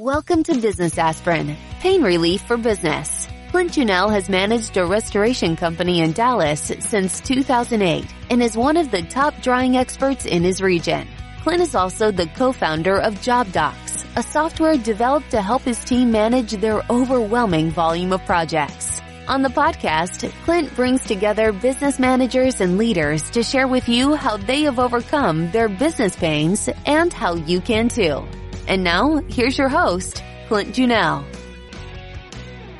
Welcome to Business Aspirin, pain relief for business. Clint Junell has managed a restoration company in Dallas since 2008 and is one of the top drying experts in his region. Clint is also the co-founder of JobDox, a software developed to help his team manage their overwhelming volume of projects. On the podcast, Clint brings together business managers and leaders to share with you how they have overcome their business pains and how you can too. And now, here's your host, Clint Junell.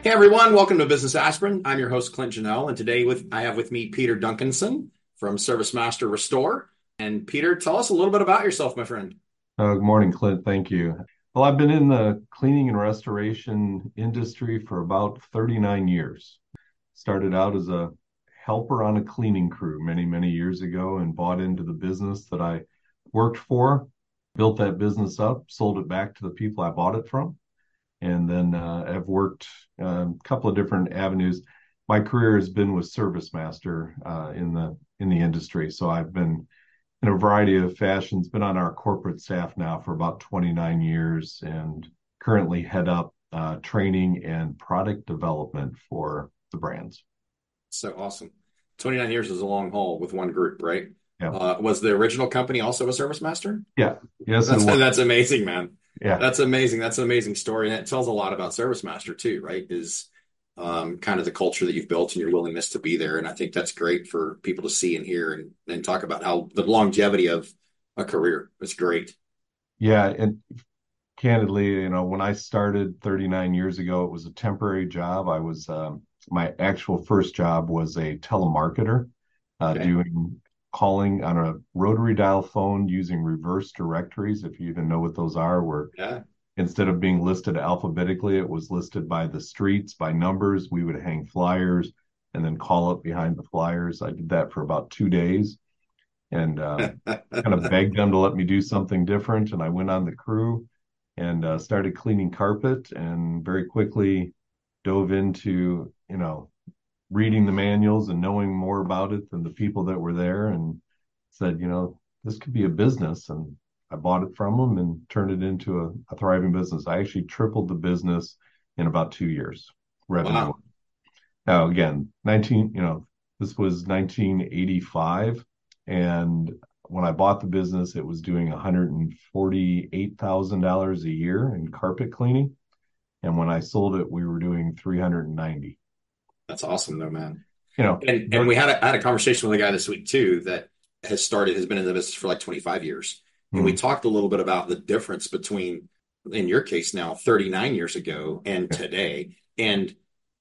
Hey everyone, welcome to Business Aspirin. I'm your host Clint Junell, and today with I have with me Peter Duncanson from ServiceMaster Restore. And Peter, tell us a little bit about yourself, my friend. Uh, good morning, Clint. Thank you. Well, I've been in the cleaning and restoration industry for about 39 years. Started out as a helper on a cleaning crew many, many years ago and bought into the business that I worked for built that business up, sold it back to the people I bought it from, and then uh, I've worked a um, couple of different avenues. My career has been with ServiceMaster uh, in the in the industry, so I've been in a variety of fashions. Been on our corporate staff now for about 29 years, and currently head up uh, training and product development for the brands. So awesome! 29 years is a long haul with one group, right? Yeah. Uh, was the original company also a ServiceMaster? Yeah. Yes. That's, that's amazing, man. Yeah. That's amazing. That's an amazing story. And it tells a lot about ServiceMaster too, right? Is um, kind of the culture that you've built and your willingness to be there. And I think that's great for people to see and hear and, and talk about how the longevity of a career. is great. Yeah. And candidly, you know, when I started 39 years ago, it was a temporary job. I was, um, my actual first job was a telemarketer, uh, okay. doing calling on a rotary dial phone using reverse directories, if you even know what those are, where yeah. instead of being listed alphabetically, it was listed by the streets, by numbers. We would hang flyers and then call up behind the flyers. I did that for about two days and uh, kind of begged them to let me do something different. And I went on the crew and uh, started cleaning carpet and very quickly dove into, you know, reading the manuals and knowing more about it than the people that were there and said, you know, this could be a business. And I bought it from them and turned it into a, a thriving business. I actually tripled the business in about two years revenue. Wow. Now, again, 19, you know, this was 1985. And when I bought the business, it was doing $148,000 a year in carpet cleaning. And when I sold it, we were doing 390. That's awesome, though, man. You know, and and we had a, had a conversation with a guy this week too that has started has been in the business for like 25 years, and mm-hmm. we talked a little bit about the difference between, in your case now, 39 years ago and today, and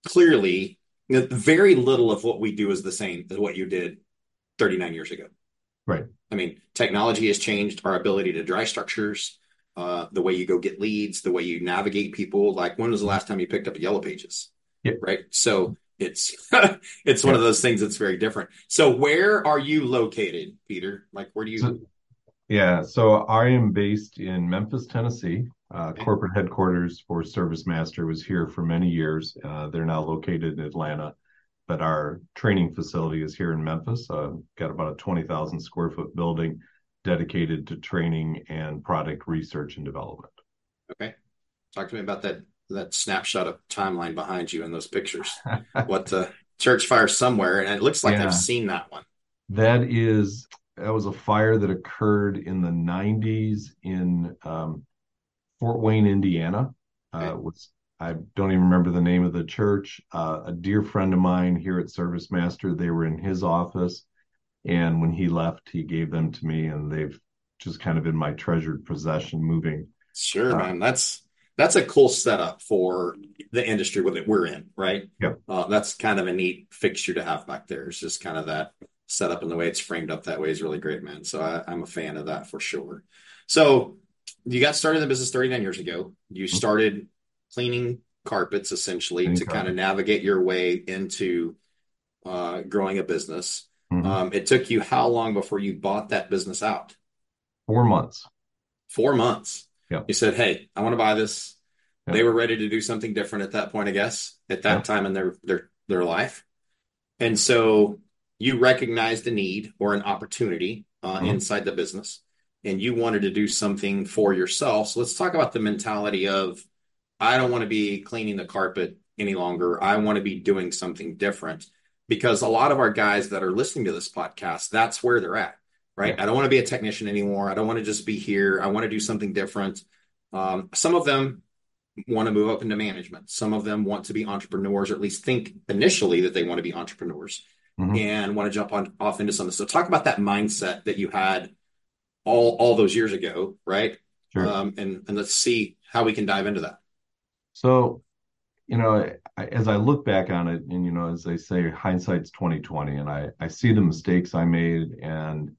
clearly, you know, very little of what we do is the same as what you did 39 years ago. Right. I mean, technology has changed our ability to dry structures, uh, the way you go get leads, the way you navigate people. Like, when was the last time you picked up a Yellow Pages? Yeah. Right. So it's it's one of those things that's very different. So where are you located, Peter? Like where do you? So, yeah, so I am based in Memphis, Tennessee. Uh, okay. Corporate headquarters for ServiceMaster was here for many years. Uh, they're now located in Atlanta, but our training facility is here in Memphis. Uh, got about a twenty thousand square foot building dedicated to training and product research and development. Okay, talk to me about that that snapshot of timeline behind you in those pictures. what the church fire somewhere, and it looks like yeah. I've seen that one. That is that was a fire that occurred in the 90s in um, Fort Wayne, Indiana. Uh, was I don't even remember the name of the church. Uh, a dear friend of mine here at ServiceMaster, they were in his office, and when he left, he gave them to me, and they've just kind of in my treasured possession. Moving, sure, uh, man. That's that's a cool setup for the industry that we're in, right? Yeah. Uh, that's kind of a neat fixture to have back there. It's just kind of that setup and the way it's framed up that way is really great, man. So I, am a fan of that for sure. So you got started in the business 39 years ago. You mm-hmm. started cleaning carpets essentially cleaning to carpet. kind of navigate your way into uh, growing a business. Mm-hmm. Um, it took you how long before you bought that business out? Four months. Four months. Yeah. You said, "Hey, I want to buy this." Yeah. They were ready to do something different at that point, I guess, at that yeah. time in their their their life, and so you recognized a need or an opportunity uh, mm-hmm. inside the business, and you wanted to do something for yourself. So let's talk about the mentality of I don't want to be cleaning the carpet any longer. I want to be doing something different because a lot of our guys that are listening to this podcast, that's where they're at, right? Yeah. I don't want to be a technician anymore. I don't want to just be here. I want to do something different. Um, some of them want to move up into management. Some of them want to be entrepreneurs, or at least think initially that they want to be entrepreneurs mm-hmm. and want to jump on off into something. So talk about that mindset that you had all all those years ago, right? Sure. Um, and and let's see how we can dive into that. So, you know, I, as I look back on it, and you know, as they say, hindsight's twenty twenty, and I I see the mistakes I made, and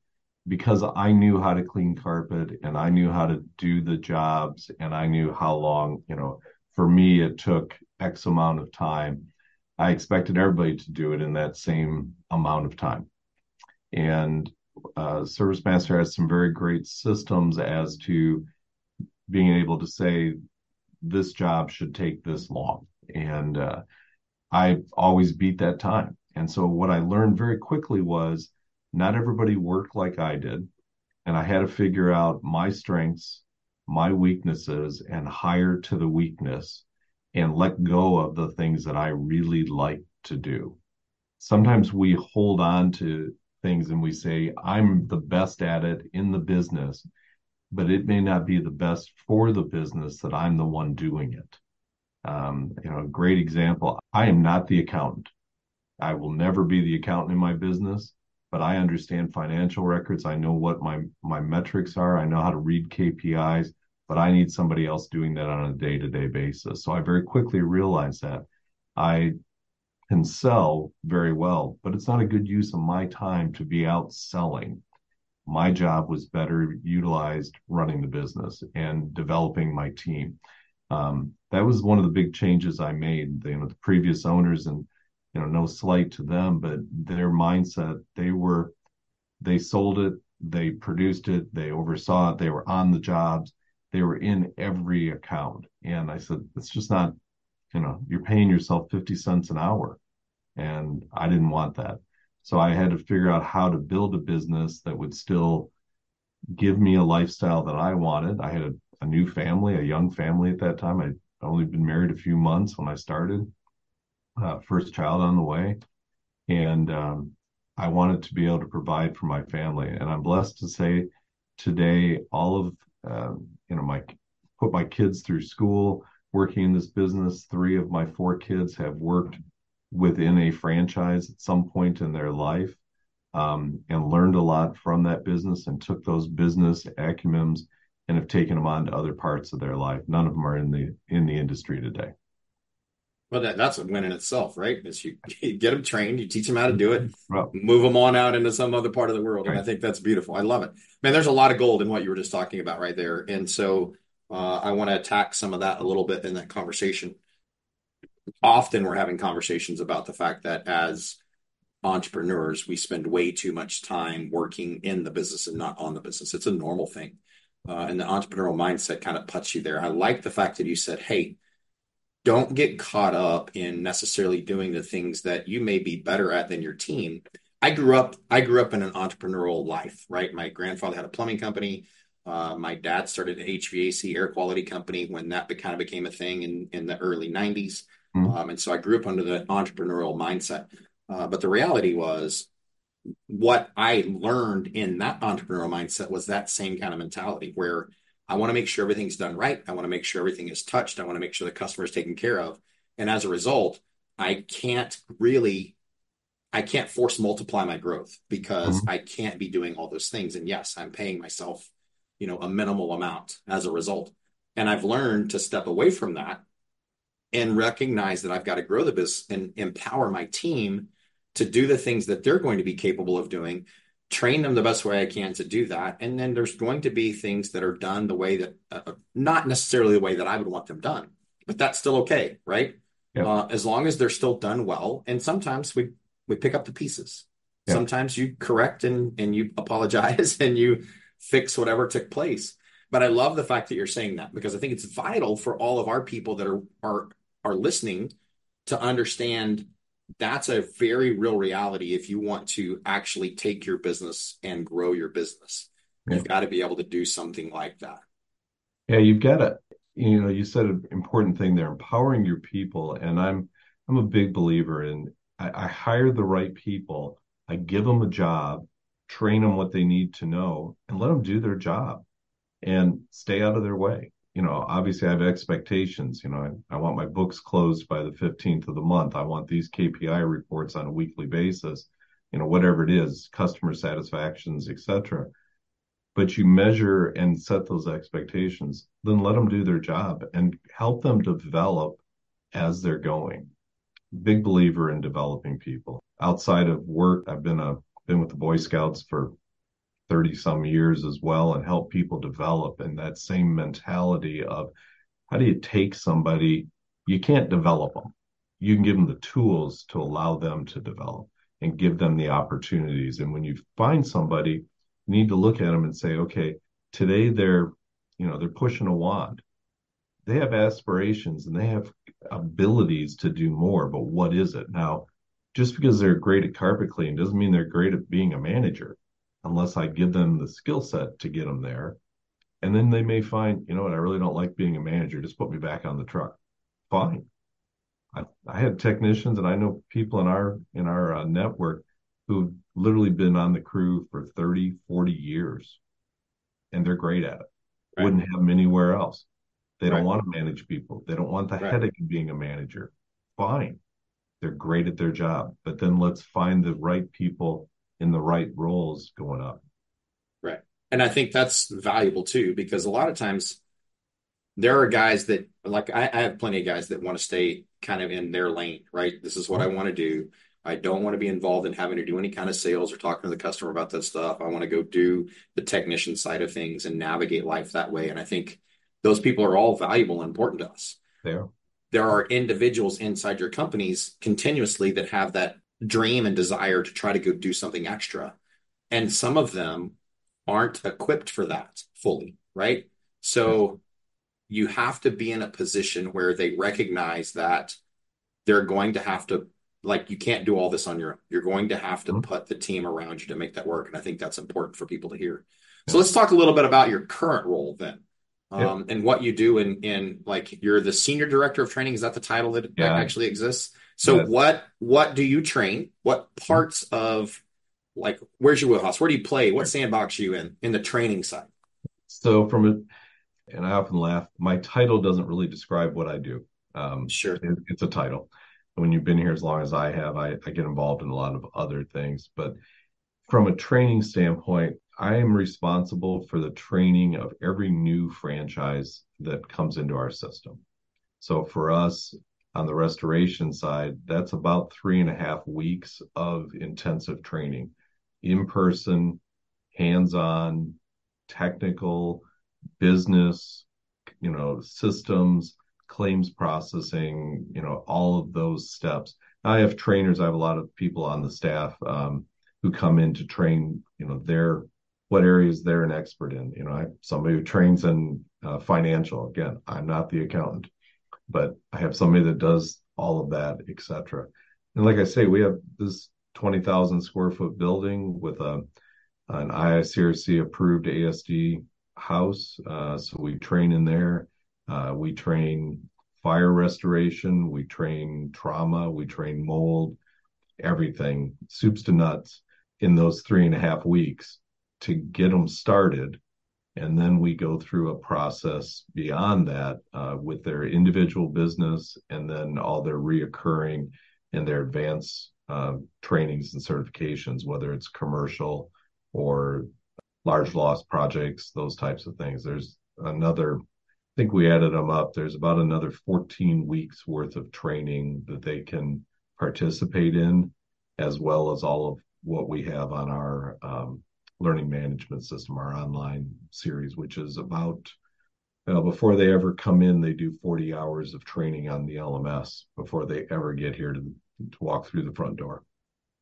because I knew how to clean carpet and I knew how to do the jobs and I knew how long, you know, for me it took X amount of time. I expected everybody to do it in that same amount of time. And uh, ServiceMaster has some very great systems as to being able to say this job should take this long. And uh, I always beat that time. And so what I learned very quickly was not everybody worked like I did. And I had to figure out my strengths, my weaknesses, and hire to the weakness and let go of the things that I really like to do. Sometimes we hold on to things and we say, I'm the best at it in the business, but it may not be the best for the business that I'm the one doing it. Um, you know, a great example I am not the accountant. I will never be the accountant in my business but I understand financial records. I know what my my metrics are. I know how to read KPIs, but I need somebody else doing that on a day-to-day basis. So I very quickly realized that I can sell very well, but it's not a good use of my time to be out selling. My job was better utilized running the business and developing my team. Um, that was one of the big changes I made. You know, the previous owners and you know, no slight to them, but their mindset, they were, they sold it, they produced it, they oversaw it, they were on the jobs, they were in every account. And I said, it's just not, you know, you're paying yourself 50 cents an hour. And I didn't want that. So I had to figure out how to build a business that would still give me a lifestyle that I wanted. I had a, a new family, a young family at that time. I'd only been married a few months when I started uh, first child on the way, and um, I wanted to be able to provide for my family. And I'm blessed to say today, all of um, you know my put my kids through school, working in this business. Three of my four kids have worked within a franchise at some point in their life. Um, and learned a lot from that business and took those business acumens and have taken them on to other parts of their life. None of them are in the in the industry today. Well, that, that's a win in itself, right? Is you, you, get them trained, you teach them how to do it, move them on out into some other part of the world, right. and I think that's beautiful. I love it, man. There's a lot of gold in what you were just talking about right there, and so uh, I want to attack some of that a little bit in that conversation. Often we're having conversations about the fact that as entrepreneurs, we spend way too much time working in the business and not on the business. It's a normal thing, uh, and the entrepreneurial mindset kind of puts you there. I like the fact that you said, "Hey." Don't get caught up in necessarily doing the things that you may be better at than your team. I grew up I grew up in an entrepreneurial life, right? My grandfather had a plumbing company. Uh, my dad started an HVAC air quality company when that kind of became a thing in, in the early 90s. Mm-hmm. Um, and so I grew up under the entrepreneurial mindset. Uh, but the reality was, what I learned in that entrepreneurial mindset was that same kind of mentality where I want to make sure everything's done right. I want to make sure everything is touched. I want to make sure the customer is taken care of. And as a result, I can't really, I can't force multiply my growth because mm-hmm. I can't be doing all those things. And yes, I'm paying myself, you know, a minimal amount as a result. And I've learned to step away from that and recognize that I've got to grow the business and empower my team to do the things that they're going to be capable of doing train them the best way I can to do that. And then there's going to be things that are done the way that, uh, uh, not necessarily the way that I would want them done, but that's still okay, right? Yep. Uh, as long as they're still done well. And sometimes we we pick up the pieces. Yep. Sometimes you correct and and you apologize and you fix whatever took place. But I love the fact that you're saying that because I think it's vital for all of our people that are are are listening to understand that's a very real reality if you want to actually take your business and grow your business. Yeah. You've got to be able to do something like that. Yeah, you've got to you know, you said an important thing there, empowering your people. And I'm I'm a big believer in I, I hire the right people, I give them a job, train them what they need to know, and let them do their job and stay out of their way. You know, obviously I have expectations. You know, I, I want my books closed by the 15th of the month. I want these KPI reports on a weekly basis, you know, whatever it is, customer satisfactions, etc but you measure and set those expectations, then let them do their job and help them develop as they're going. Big believer in developing people. Outside of work, I've been a been with the Boy Scouts for 30 some years as well and help people develop in that same mentality of how do you take somebody you can't develop them you can give them the tools to allow them to develop and give them the opportunities and when you find somebody you need to look at them and say, okay, today they're, you know, they're pushing a wand. They have aspirations and they have abilities to do more, but what is it? Now, just because they're great at carpet cleaning doesn't mean they're great at being a manager unless I give them the skill set to get them there. And then they may find, you know what, I really don't like being a manager. Just put me back on the truck. Fine. I, I had technicians and I know people in our in our uh, network who've literally been on the crew for 30, 40 years, and they're great at it. Right. Wouldn't have them anywhere else. They don't want to manage people. They don't want the right. headache of being a manager. Fine. They're great at their job. But then let's find the right people in the right roles going up. Right. And I think that's valuable too, because a lot of times there are guys that like I, I have plenty of guys that want to stay kind of in their lane, right? This is what I want to do. I don't want to be involved in having to do any kind of sales or talking to the customer about that stuff. I want to go do the technician side of things and navigate life that way. And I think those people are all valuable and important to us. There, there are individuals inside your companies continuously that have that dream and desire to try to go do something extra. And some of them aren't equipped for that fully, right? So you have to be in a position where they recognize that they're going to have to like you can't do all this on your own. You're going to have to mm-hmm. put the team around you to make that work. And I think that's important for people to hear. So let's talk a little bit about your current role then. Um, yeah. and what you do in in like you're the senior director of training. Is that the title that, yeah. that actually exists? So what what do you train? What parts of like where's your wheelhouse? Where do you play? What sandbox are you in in the training side? So from a, and I often laugh. My title doesn't really describe what I do. Um, sure, it, it's a title when you've been here as long as I have, I, I get involved in a lot of other things. But from a training standpoint, I am responsible for the training of every new franchise that comes into our system. So for us on the restoration side, that's about three and a half weeks of intensive training, in person, hands on, technical, business, you know, systems, claims processing, you know, all of those steps. I have trainers. I have a lot of people on the staff um, who come in to train, you know, their what areas they're an expert in. You know, I somebody who trains in uh, financial. Again, I'm not the accountant, but I have somebody that does all of that, etc. And like I say, we have this 20,000 square foot building with a an IICRC approved ASD house. Uh, so we train in there. Uh, we train fire restoration, we train trauma, we train mold, everything, soups to nuts in those three and a half weeks to get them started. And then we go through a process beyond that uh, with their individual business and then all their reoccurring and their advanced uh, trainings and certifications, whether it's commercial or large loss projects, those types of things. There's another I think we added them up. There's about another 14 weeks worth of training that they can participate in, as well as all of what we have on our um, learning management system, our online series, which is about before they ever come in, they do 40 hours of training on the LMS before they ever get here to, to walk through the front door.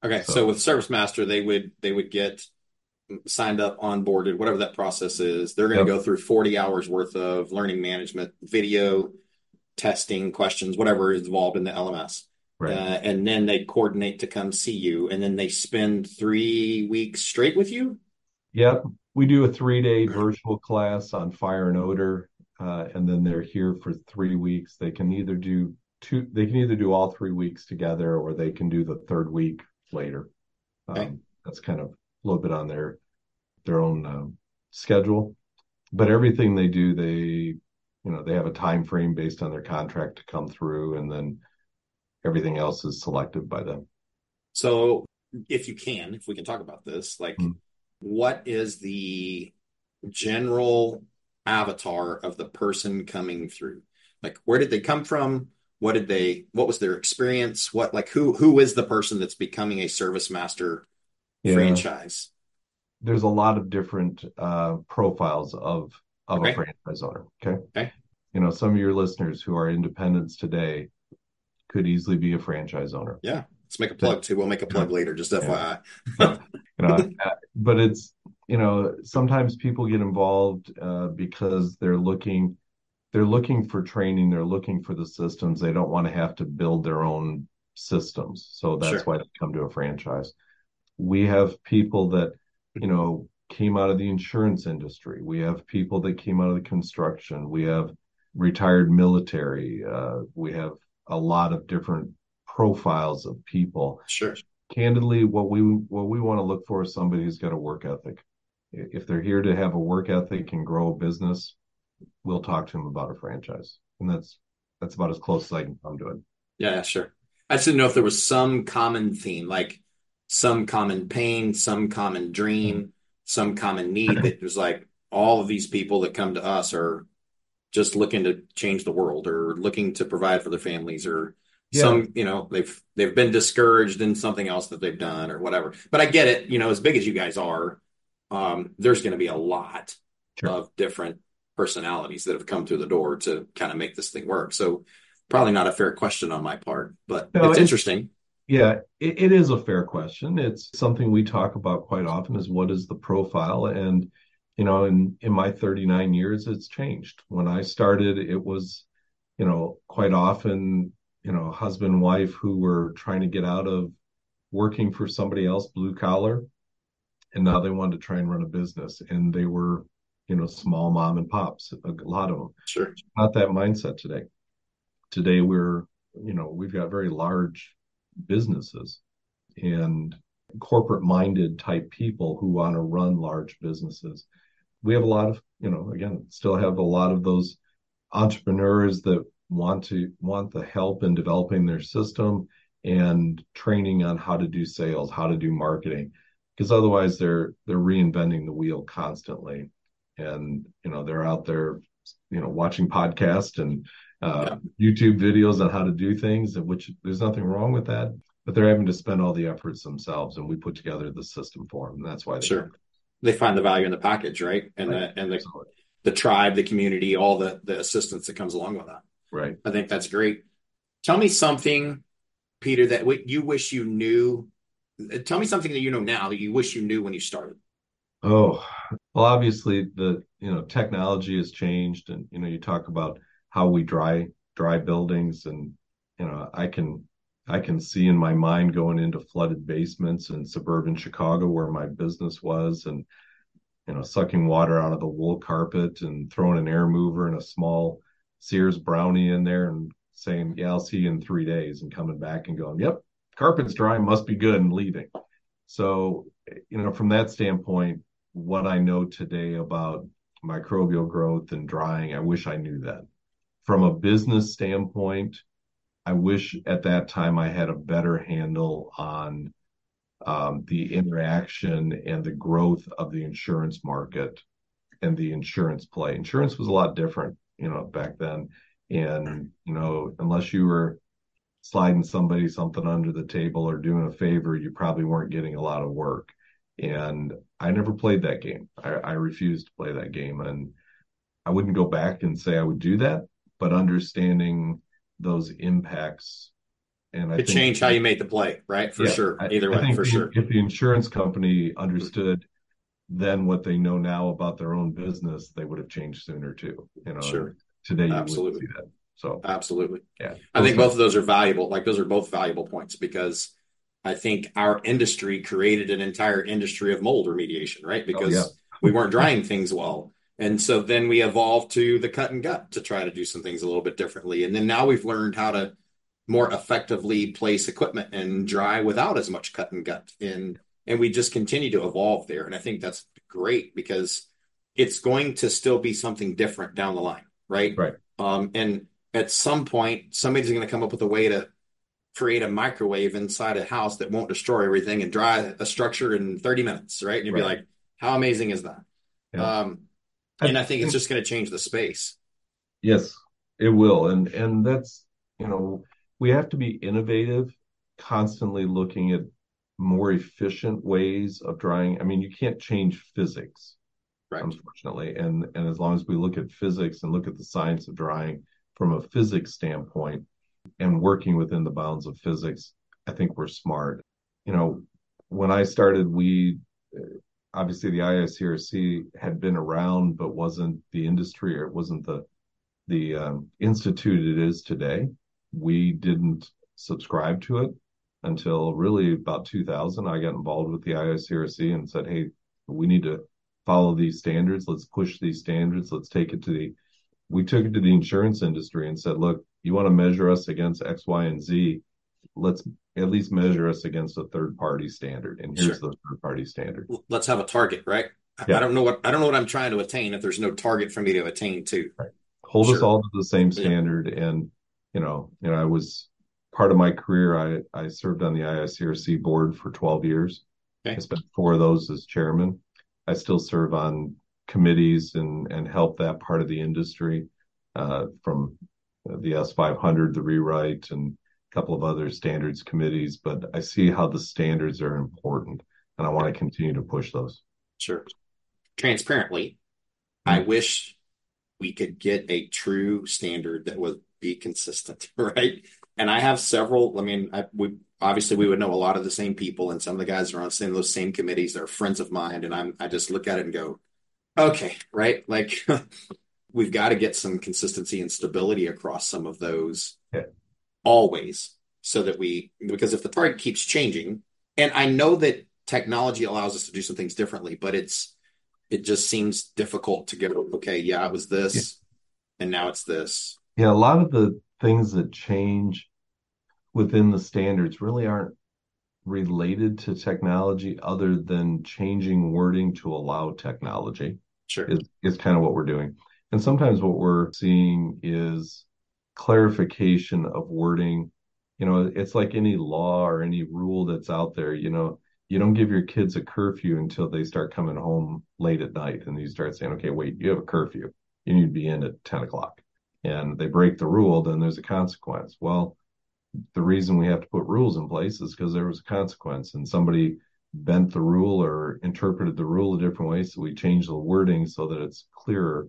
Okay, so, so with ServiceMaster, they would they would get signed up, onboarded, whatever that process is, they're going to yep. go through 40 hours worth of learning management, video, testing, questions, whatever is involved in the LMS. Right. Uh, and then they coordinate to come see you, and then they spend three weeks straight with you. Yep, we do a three-day virtual class on fire and odor. uh, and then they're here for three weeks. They can either do two. They can either do all three weeks together, or they can do the third week later. Okay. Um, that's kind of a little bit on their their own um, schedule. But everything they do, they you know they have a time frame based on their contract to come through, and then everything else is selected by them. So, if you can, if we can talk about this, like, mm-hmm. What is the general avatar of the person coming through? Like, where did they come from? What did they? What was their experience? What like who who is the person that's becoming a ServiceMaster yeah. franchise? There's a lot of different uh, profiles of of okay. a franchise owner. Okay. Okay. You know, some of your listeners who are independents today could easily be a franchise owner. Yeah. Let's make a plug too. We'll make a plug later, just FYI. you know, but it's you know sometimes people get involved uh, because they're looking they're looking for training. They're looking for the systems. They don't want to have to build their own systems. So that's sure. why they come to a franchise. We have people that you know came out of the insurance industry. We have people that came out of the construction. We have retired military. Uh, we have a lot of different profiles of people. Sure. Candidly, what we what we want to look for is somebody who's got a work ethic. If they're here to have a work ethic and grow a business, we'll talk to them about a franchise, and that's that's about as close as I can come to it. Yeah, sure. I just didn't know if there was some common theme, like some common pain, some common dream, mm-hmm. some common need that was like all of these people that come to us are just looking to change the world or looking to provide for their families or yeah. some you know they've they've been discouraged in something else that they've done or whatever. But i get it you know as big as you guys are um, there's going to be a lot sure. of different personalities that have come through the door to kind of make this thing work. So probably not a fair question on my part but no, it's, it's, interesting. Yeah it, it is a fair question. It's something we talk about quite often is what is the profile? And you know in in my 39 years it's changed. When i started it was you know quite often you know, husband wife who were trying to get out of working for somebody else, blue collar, and now they wanted to try and run a business, and they were, you know, small mom and pops, a lot of them. Sure, not that mindset today. Today we're, you know, we've got very large businesses and corporate minded type people who want to run large businesses. We have a lot of, you know, again, still have a lot of those entrepreneurs that want to want the help in developing their system and training on how to do sales, how to do marketing, because otherwise they're they're reinventing the wheel constantly, and you know they're out there, you know, watching podcasts and uh, yeah. YouTube videos on how to do things, which there's nothing wrong with that, but they're having to spend all the efforts themselves, and we put together the system for them. And that's why they sure they find the value in the package, right? And right. the and the the tribe, the community, all the the assistance that comes along with that. Right. I think that's great. Tell me something, Peter, that you wish you knew. Tell me something that you know now that you wish you knew when you started. Oh, well, obviously the you know technology has changed, and you know you talk about how we dry dry buildings, and you know I can I can see in my mind going into flooded basements in suburban Chicago where my business was, and you know sucking water out of the wool carpet and throwing an air mover in a small Sears brownie in there and saying, "Yeah, I'll see you in three days," and coming back and going, "Yep, carpet's dry, must be good," and leaving. So, you know, from that standpoint, what I know today about microbial growth and drying, I wish I knew that. From a business standpoint, I wish at that time I had a better handle on um, the interaction and the growth of the insurance market and the insurance play. Insurance was a lot different you know, back then. And, you know, unless you were sliding somebody something under the table or doing a favor, you probably weren't getting a lot of work. And I never played that game. I, I refused to play that game. And I wouldn't go back and say I would do that, but understanding those impacts and I it changed how you made the play, right? For yeah, sure. Either I, way, I for sure. If the insurance company understood then what they know now about their own business, they would have changed sooner too. You know, sure. Today, absolutely. So absolutely, yeah. I think both of those are valuable. Like those are both valuable points because I think our industry created an entire industry of mold remediation, right? Oh, because oh, yeah. we weren't drying things well. And so then we evolved to the cut and gut to try to do some things a little bit differently. And then now we've learned how to more effectively place equipment and dry without as much cut and gut. And and we just continue to evolve there. And I think that's great because it's going to still be something different down the line, right? Right. Um, and at some point, somebody's going to come up with a way to create a microwave inside a house that won't destroy everything and dry a structure in 30 minutes, right? And you'd Right. be like, how amazing is that? Yeah. Um, and I think it's just going to change the space. Yes, it will. And and that's, you know, we have to be innovative, constantly looking at more efficient ways of drying. I mean, you can't change physics, Right. unfortunately. And and as long as we look at physics and look at the science of drying from a physics standpoint and working within the bounds of physics, I think we're smart. You know, when I started, we obviously the IICRC had been around, but wasn't the industry or it wasn't the the um, institute it is today. We didn't subscribe to it until really about 2000. I got involved with the IICRC and said, "Hey, we need to follow these standards. Let's push these standards. Let's take it to the." We took it to the insurance industry and said, "Look, you want to measure us against X, Y, and Z? Let's at least measure us against a third party standard. And here's Sure. the third party standard. Let's have a target, right? I- Yeah. I don't know what I don't know what I'm trying to attain if there's no target for me to attain to. hold us all to the same Yeah. standard and you know you know i was part of my career i i served on the iicrc board for 12 years Okay. i spent four of those as chairman i still serve on committees and and help that part of the industry uh, from the s500 the rewrite and a couple of other standards committees but i see how the standards are important and i want to continue to push those Sure. Transparently. I wish we could get a true standard that would be consistent, right? And I have several. I mean, I, we obviously we would know a lot of the same people, and some of the guys are on some of those same committees. They're friends of mine, and I'm I just look at it and go, okay, right? Like we've got to get some consistency and stability across some of those Yeah. always, so that we because if the target keeps changing, and I know that technology allows us to do some things differently, but it's it just seems difficult to go, okay, yeah, it was this, and now it's this. Yeah, a lot of the things that change within the standards really aren't related to technology other than changing wording to allow technology Sure. is, is kind of what we're doing. And sometimes what we're seeing is clarification of wording. You know, it's like any law or any rule that's out there, you know, you don't give your kids a curfew until they start coming home late at night and you start saying, okay, wait, you have a curfew. You need to be in at 10 o'clock. And they break the rule, then there's a consequence. Well, the reason we have to put rules in place is because there was a consequence and somebody bent the rule or interpreted the rule a different way. So we change the wording so that it's clearer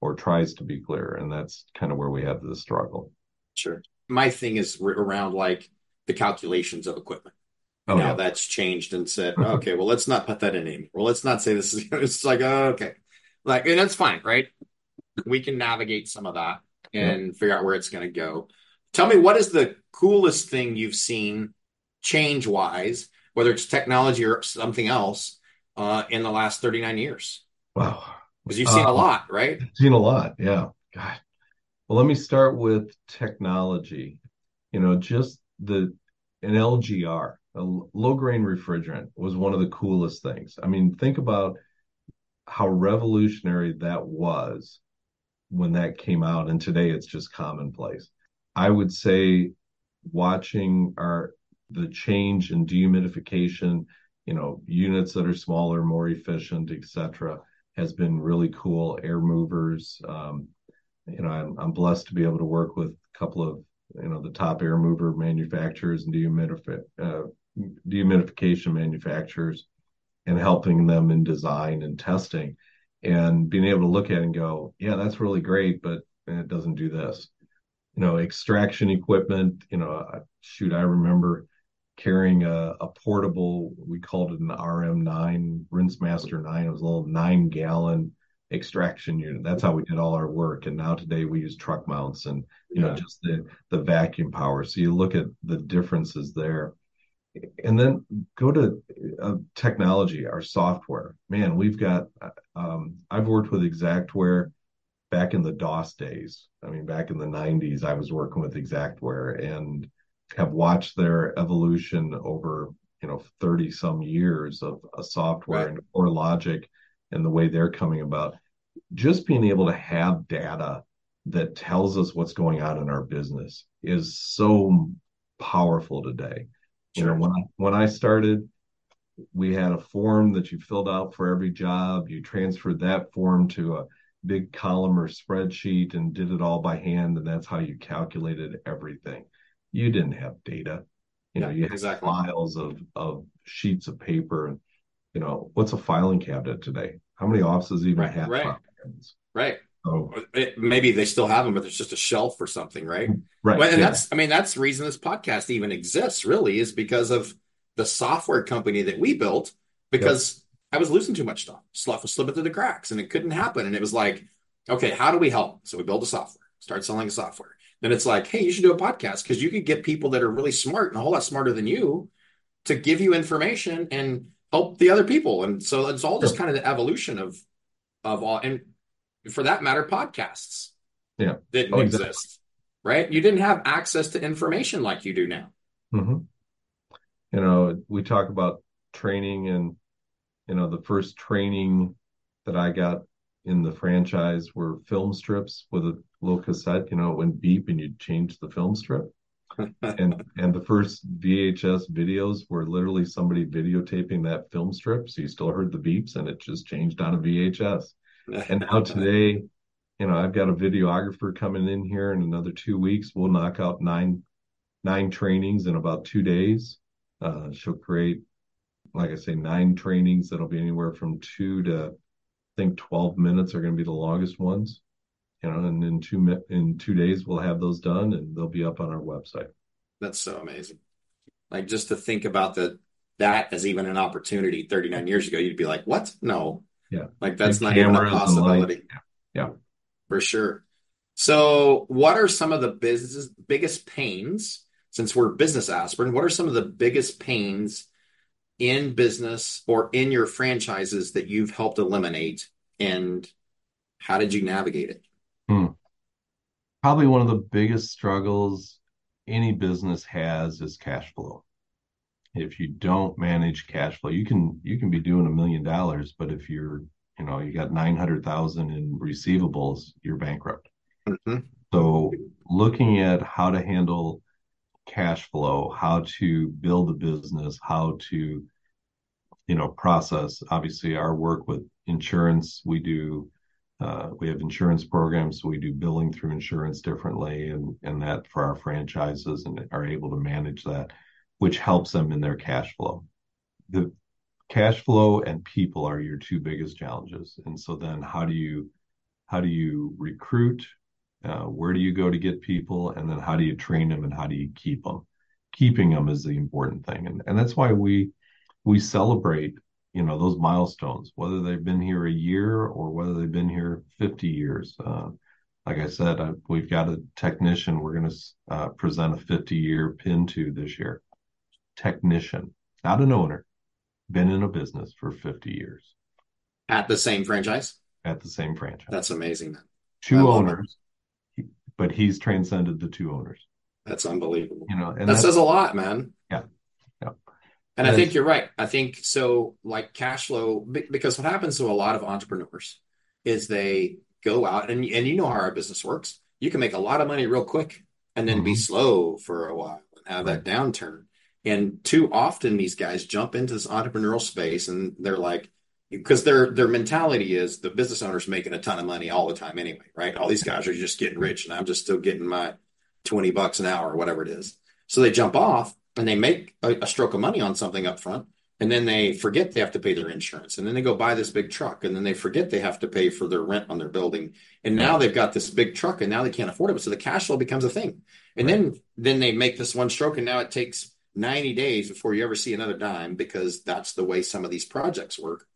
or tries to be clear. And that's kind of where we have the struggle. Sure. My thing is around like the calculations of equipment. Oh, now yeah. that's changed and said, okay, well, let's not put that in anymore. Well, let's not say this is, it's like, oh, okay. Like, and that's fine, right? We can navigate some of that and figure out where it's going to go. Tell me, what is the coolest thing you've seen change wise, whether it's technology or something else, uh, in the last 39 years? Wow. Because you've seen a Uh, lot, right? Seen a lot. Yeah. God. Well, let me start with technology. You know, just the an LGR, a low grain refrigerant was one of the coolest things. I mean, think about how revolutionary that was when that came out and today it's just commonplace. I would say watching our the change in dehumidification, you know, units that are smaller, more efficient, etc has been really cool. Air movers, um, you know, I'm, I'm blessed to be able to work with a couple of, you know, the top air mover manufacturers and uh, dehumidification manufacturers and helping them in design and testing and being able to look at and go, yeah, that's really great, but it doesn't do this. You know, extraction equipment, you know, uh, shoot, I remember carrying a, a portable, we called it an RM9, Rinse Master 9. It was a little nine gallon extraction unit. That's how we did all our work. And now today we use truck mounts and, you know, just the, the vacuum power. So you look at the differences there. and then go to uh, technology, our software. Man, we've got. Um, I've worked with Xactware back in the DOS days. I mean, back in the '90s, I was working with Xactware and have watched their evolution over you know 30 some years of a software right. and CoreLogic and the way they're coming about. Just being able to have data that tells us what's going on in our business is so powerful today. Sure. You know, when I when I started, we had a form that you filled out for every job. You transferred that form to a big column or spreadsheet and did it all by hand, and that's how you calculated everything. You didn't have data. You know, you had exactly. files of of sheets of paper. And, You know, what's a filing cabinet today? How many offices even right, have right. Right. So, it, eh, maybe they still have them, but there's just a shelf or something, right? Right. and yeah. that's, I mean, that's the reason this podcast even exists, really, is because of the software company that we built. Because. I was losing too much stuff, stuff was slipping through the cracks, and it couldn't happen. And it was like, okay, how do we help? So we build a software, start selling a software. Then it's like, hey, you should do a podcast because you could get people that are really smart and a whole lot smarter than you to give you information and help the other people. And so it's all just kind of the evolution of of all. And for that matter, podcasts. Yeah. Didn't oh, exactly. exist. Right. You didn't have access to information like you do now. Mm-hmm. You know, we talk about training and, you know, the first training that I got in the franchise were film strips with a little cassette, you know, it went beep and you'd change the film strip. and and the first VHS videos were literally somebody videotaping that film strip. So you still heard the beeps and it just changed on a VHS and now today, you know, I've got a videographer coming in here in another two weeks. We'll knock out nine nine trainings in about two days. Uh, she'll create, like I say, nine trainings that'll be anywhere from two to I think 12 minutes are going to be the longest ones. You know, and in two in two days we'll have those done and they'll be up on our website. That's so amazing. Like just to think about that that as even an opportunity 39 years ago, you'd be like, what? No, yeah. Like that's not even a possibility. Yeah. For sure. So, what are some of the business biggest pains since we're business aspirin? What are some of the biggest pains in business or in your franchises that you've helped eliminate and how did you navigate it? Hmm. Probably one of the biggest struggles any business has is cash flow if you don't manage cash flow, you can you can be doing a million dollars, but if you're you know you got nine hundred thousand in receivables, you're bankrupt. Mm-hmm. So looking at how to handle cash flow, how to build a business, how to you know process. Obviously, our work with insurance, we do. Uh, we have insurance programs, so we do billing through insurance differently, and and that for our franchises, and are able to manage that which helps them in their cash flow. The cash flow and people are your two biggest challenges. And so then how do you how do you recruit? Uh, where do you go to get people? And then how do you train them and how do you keep them? Keeping them is the important thing. And and that's why we we celebrate you know those milestones whether they've been here a year or whether they've been here 50 years uh, like i said I, we've got a technician we're going to uh, present a 50 year pin to this year technician, not an owner, been in a business for 50 years. At the same franchise? At the same franchise. That's amazing. Two owners, but he's transcended the two owners. That's unbelievable. You know, and that says a lot, man. Yeah. Yeah. And, and I think you're right. I think so, like cash flow, because what happens to a lot of entrepreneurs is they go out and, and you know how our business works. You can make a lot of money real quick and then mm-hmm. be slow for a while and have right. that downturn. And too often these guys jump into this entrepreneurial space and they're like, because their their mentality is the business owner's making a ton of money all the time anyway, right? All these guys are just getting rich and I'm just still getting my 20 bucks an hour or whatever it is. So they jump off and they make a, a stroke of money on something up front and then they forget they have to pay their insurance and then they go buy this big truck and then they forget they have to pay for their rent on their building and now they've got this big truck and now they can't afford it so the cash flow becomes a thing and right. then then they make this one stroke and now it takes 90 days before you ever see another dime because that's the way some of these projects work.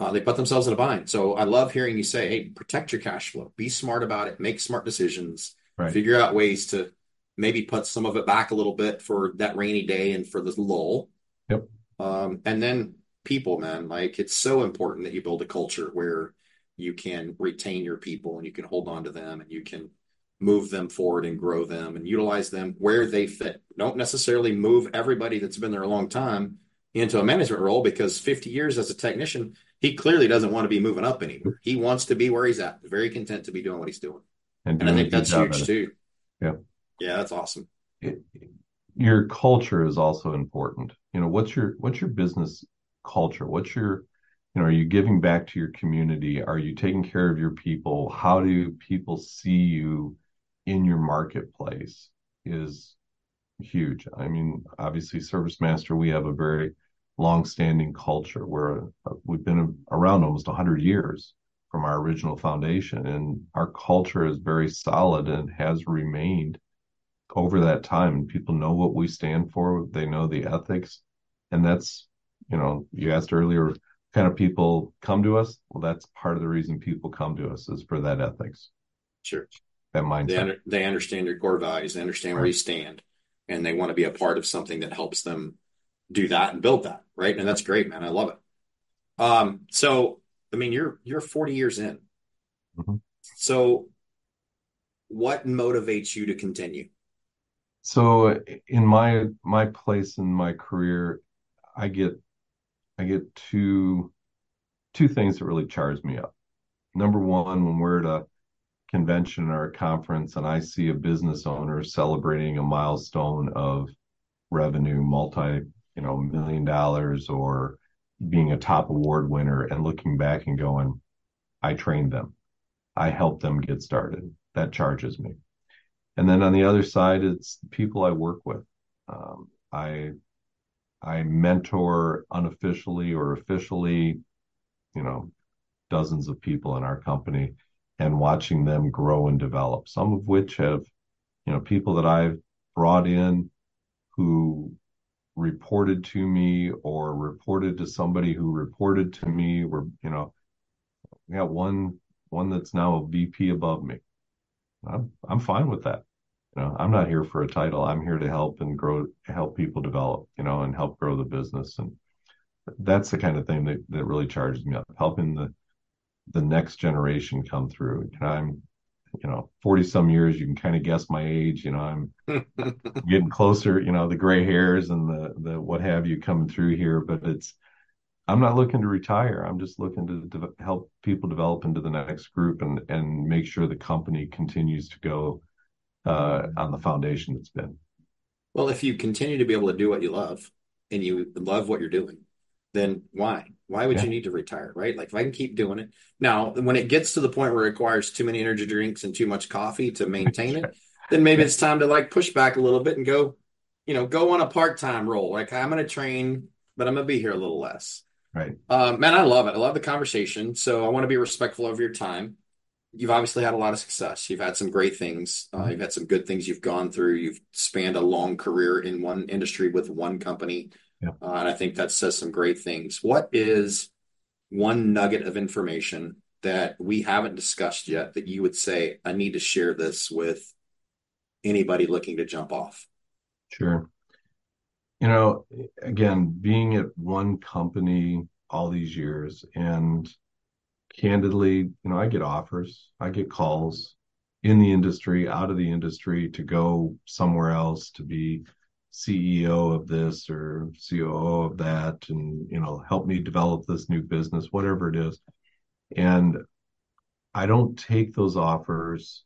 Uh, they put themselves in a bind. So I love hearing you say, hey, protect your cash flow, be smart about it, make smart decisions, right. figure out ways to maybe put some of it back a little bit for that rainy day and for this lull. Yep. Um, and then people, man, like it's so important that you build a culture where you can retain your people and you can hold on to them and you can move them forward and grow them and utilize them where they fit. Don't necessarily move everybody that's been there a long time into a management role because 50 years as a technician, he clearly doesn't want to be moving up anymore. He wants to be where he's at, very content to be doing what he's doing. And, and I think that's huge too. Yeah. Yeah, that's awesome. It, your culture is also important. You know, what's your what's your business culture? What's your you know, are you giving back to your community? Are you taking care of your people? How do people see you in your marketplace is huge. I mean, obviously ServiceMaster, we have a very long-standing culture where uh, we've been around almost 100 years from our original foundation and our culture is very solid and has remained over that time. And people know what we stand for they know the ethics and that's you know you asked earlier kind of people come to us? Well that's part of the reason people come to us is for that ethics. Sure. That mindset. They, under, they understand your core values they understand right. where you stand and they want to be a part of something that helps them do that and build that right? And that's great man. I love it. Um so i mean you're you're 40 years in. Mm-hmm. so what motivates you to continue? So in my my place in my career i get i get two two things that really charge me up. Number one when we're at a convention or a conference and i see a business owner celebrating a milestone of revenue multi you know million dollars or being a top award winner and looking back and going i trained them i helped them get started that charges me and then on the other side, it's people I work with. Um, I I mentor unofficially or officially, you know, dozens of people in our company, and watching them grow and develop. Some of which have, you know, people that I've brought in who reported to me or reported to somebody who reported to me. Were you know, we got one one that's now a VP above me. I'm I'm fine with that. You know, I'm not here for a title. I'm here to help and grow, help people develop, you know, and help grow the business. And that's the kind of thing that, that really charges me up, helping the the next generation come through. And I'm, you know, 40 some years, you can kind of guess my age. You know, I'm getting closer, you know, the gray hairs and the the what have you coming through here. But it's I'm not looking to retire. I'm just looking to de- help people develop into the next group and and make sure the company continues to go uh, on the foundation it's been. Well, if you continue to be able to do what you love and you love what you're doing, then why? Why would yeah. you need to retire, right? Like if I can keep doing it. Now, when it gets to the point where it requires too many energy drinks and too much coffee to maintain it, then maybe it's time to like push back a little bit and go, you know, go on a part-time role. Like I'm going to train, but I'm going to be here a little less. Right. Um, man, I love it. I love the conversation. So I want to be respectful of your time you've obviously had a lot of success. You've had some great things. Uh, mm-hmm. you've had some good things you've gone through. You've spanned a long career in one industry with one company. Yeah. Uh, and I think that says some great things. What is one nugget of information that we haven't discussed yet that you would say, I need to share this with anybody looking to jump off? Sure. You know, again, being at one company all these years and candidly, you know, I get offers, I get calls in the industry, out of the industry to go somewhere else to be CEO of this or COO of that and, you know, help me develop this new business, whatever it is. And I don't take those offers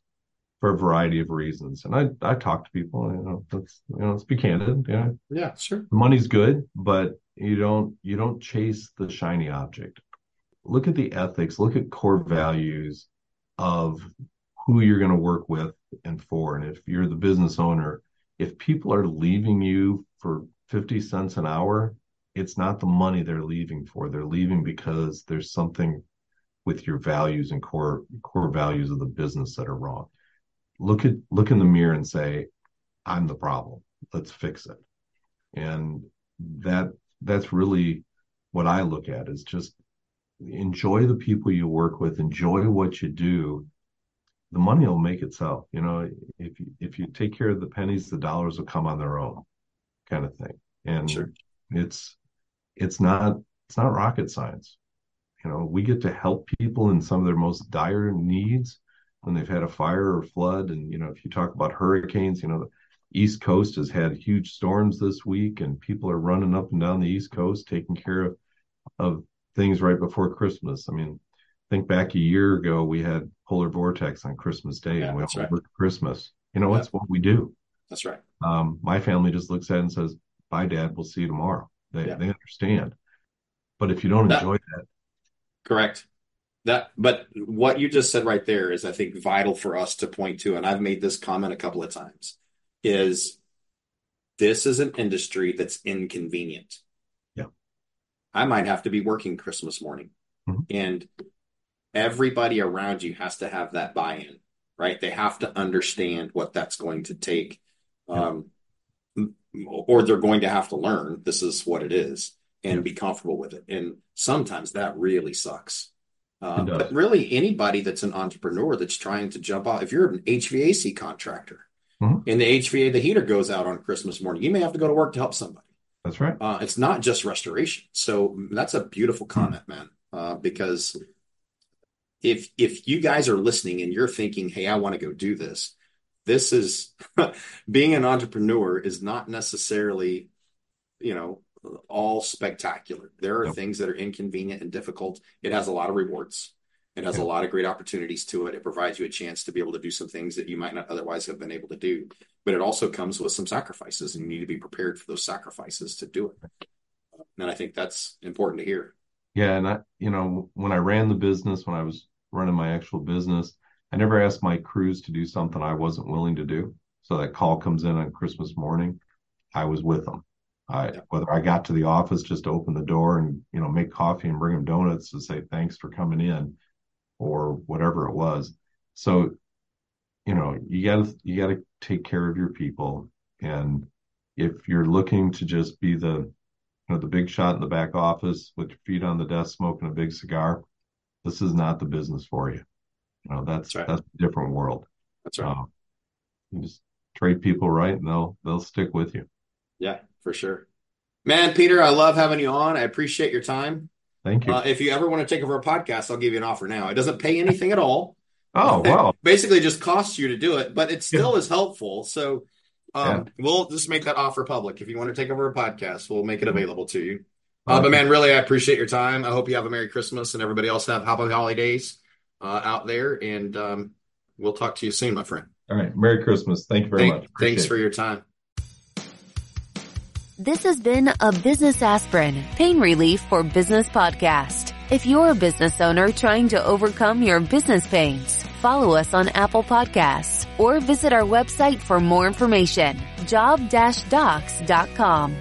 for a variety of reasons. And I, I talk to people, you know, let's, you know, let's be candid. Yeah. Yeah, sure. Money's good, but you don't, you don't chase the shiny object look at the ethics, look at core values of who you're going to work with and for. And if you're the business owner, if people are leaving you for 50 cents an hour, it's not the money they're leaving for. They're leaving because there's something with your values and core core values of the business that are wrong. Look at look in the mirror and say, I'm the problem. Let's fix it. And that that's really what I look at is just enjoy the people you work with, enjoy what you do. The money will make itself. You know, if you, if you take care of the pennies, the dollars will come on their own kind of thing. And Sure. it's, it's not, it's not rocket science. You know, we get to help people in some of their most dire needs when they've had a fire or flood. And, you know, if you talk about hurricanes, you know, the East Coast has had huge storms this week and people are running up and down the East Coast taking care of, of things right before Christmas. I mean, think back a year ago, we had polar vortex on Christmas Day Yeah, and we that's all right. worked Christmas. You know, Yeah. it's what we do. That's right. Um, my family just looks at it and says, bye dad, we'll see you tomorrow. They, Yeah. they understand. But if you don't That- enjoy that, Correct. That, but what you just said right there is, I think, vital for us to point to, and I've made this comment a couple of times, is this is an industry that's inconvenient. Yeah. I might have to be working Christmas morning, Mhm. and everybody around you has to have that buy-in, right? They have to understand what that's going to take. Um, or they're going to have to learn this is what it is and be comfortable with it. And sometimes that really sucks. Uh, but really, anybody that's an entrepreneur that's trying to jump out, if you're an HVAC contractor Mhm. and the HVA, the heater goes out on Christmas morning, you may have to go to work to help somebody. that's right. Uh, it's not just restoration. So that's a beautiful comment, man. Uh, because if if you guys are listening and you're thinking, "Hey, I want to go do this," this is being an entrepreneur is not necessarily, you know, all spectacular. There are Yep. things that are inconvenient and difficult. It has a lot of rewards. It has a lot of great opportunities to it. It provides you a chance to be able to do some things that you might not otherwise have been able to do. But it also comes with some sacrifices, and you need to be prepared for those sacrifices to do it. And I think that's important to hear. Yeah, and I, you know, when I ran the business, when I was running my actual business, I never asked my crews to do something I wasn't willing to do. So that call comes in on Christmas morning, I was with them. I, whether I got to the office just to open the door and, you know, make coffee and bring them donuts to say thanks for coming in or whatever it was. So, you know, you gotta, you gotta take care of your people. And if you're looking to just be the, you know, the big shot in the back office with your feet on the desk, smoking a big cigar, this is not the business for you. You know, that's, That's right. that's a different world. That's right. Um, you just treat people right and they'll, they'll stick with you. Yeah, for sure. Man, Peter, I love having you on. I appreciate your time. Thank you. Uh, if you ever want to take over a podcast, I'll give you an offer now. It doesn't pay anything at all. oh, wow. Basically, just costs you to do it, but it still is helpful. So, um, we'll just make that offer public. If you want to take over a podcast, we'll make it available to you. Uh, but man, really, I appreciate your time. I hope you have a Merry Christmas and everybody else have happy holidays uh, out there. And um, we'll talk to you soon, my friend. All right. Merry Christmas. Thank you very Thank- much. Appreciate thanks for your time. This has been a Business Aspirin, Pain Relief for Business podcast. If you're a business owner trying to overcome your business pains, follow us on Apple Podcasts or visit our website for more information, job-dox.com.